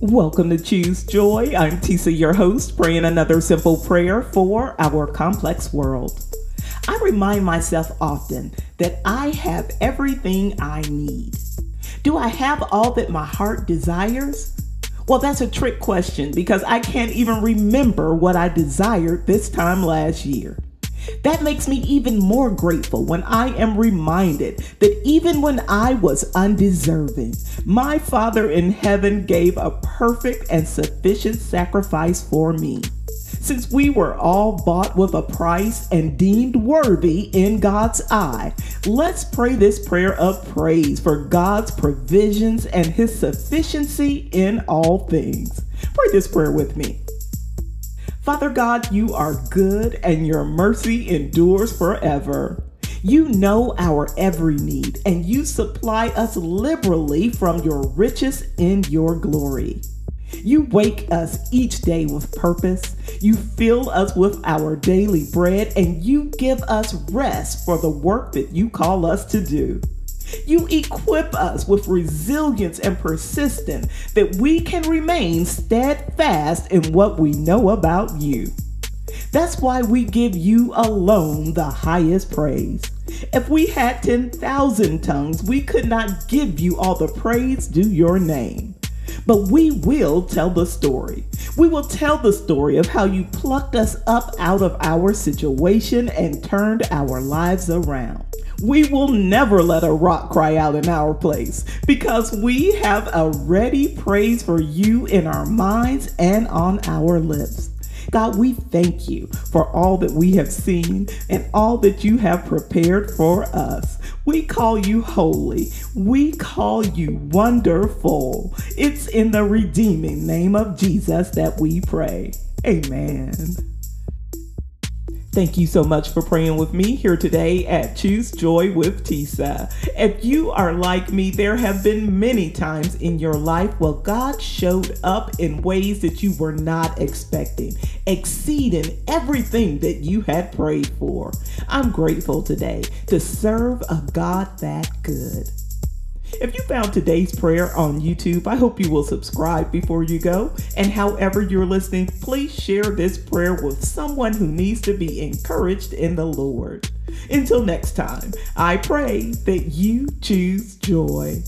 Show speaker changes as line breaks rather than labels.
Welcome to Choose Joy. I'm Tisa, your host, praying another simple prayer for our complex world. I remind myself often that I have everything I need. Do I have all that my heart desires? Well, that's a trick question because I can't even remember what I desired this time last year. That makes me even more grateful when I am reminded that even when I was undeserving, my Father in heaven gave a perfect and sufficient sacrifice for me. Since we were all bought with a price and deemed worthy in God's eye, let's pray this prayer of praise for God's provisions and His sufficiency in all things. Pray this prayer with me. Father God, you are good and your mercy endures forever. You know our every need and you supply us liberally from your riches in your glory. You wake us each day with purpose. You fill us with our daily bread and you give us rest for the work that you call us to do. You equip us with resilience and persistence that we can remain steadfast in what we know about you. That's why we give you alone the highest praise. If we had 10,000 tongues, we could not give you all the praise due your name. But we will tell the story. We will tell the story of how you plucked us up out of our situation and turned our lives around. We will never let a rock cry out in our place because we have a ready praise for you in our minds and on our lips. God, we thank you for all that we have seen and all that you have prepared for us. We call you holy. We call you wonderful. It's in the redeeming name of Jesus that we pray. Amen. Thank you so much for praying with me here today at Choose Joy with Tisa. If you are like me, there have been many times in your life where God showed up in ways that you were not expecting, exceeding everything that you had prayed for. I'm grateful today to serve a God that good. If you found today's prayer on YouTube, I hope you will subscribe before you go. And however you're listening, please share this prayer with someone who needs to be encouraged in the Lord. Until next time, I pray that you choose joy.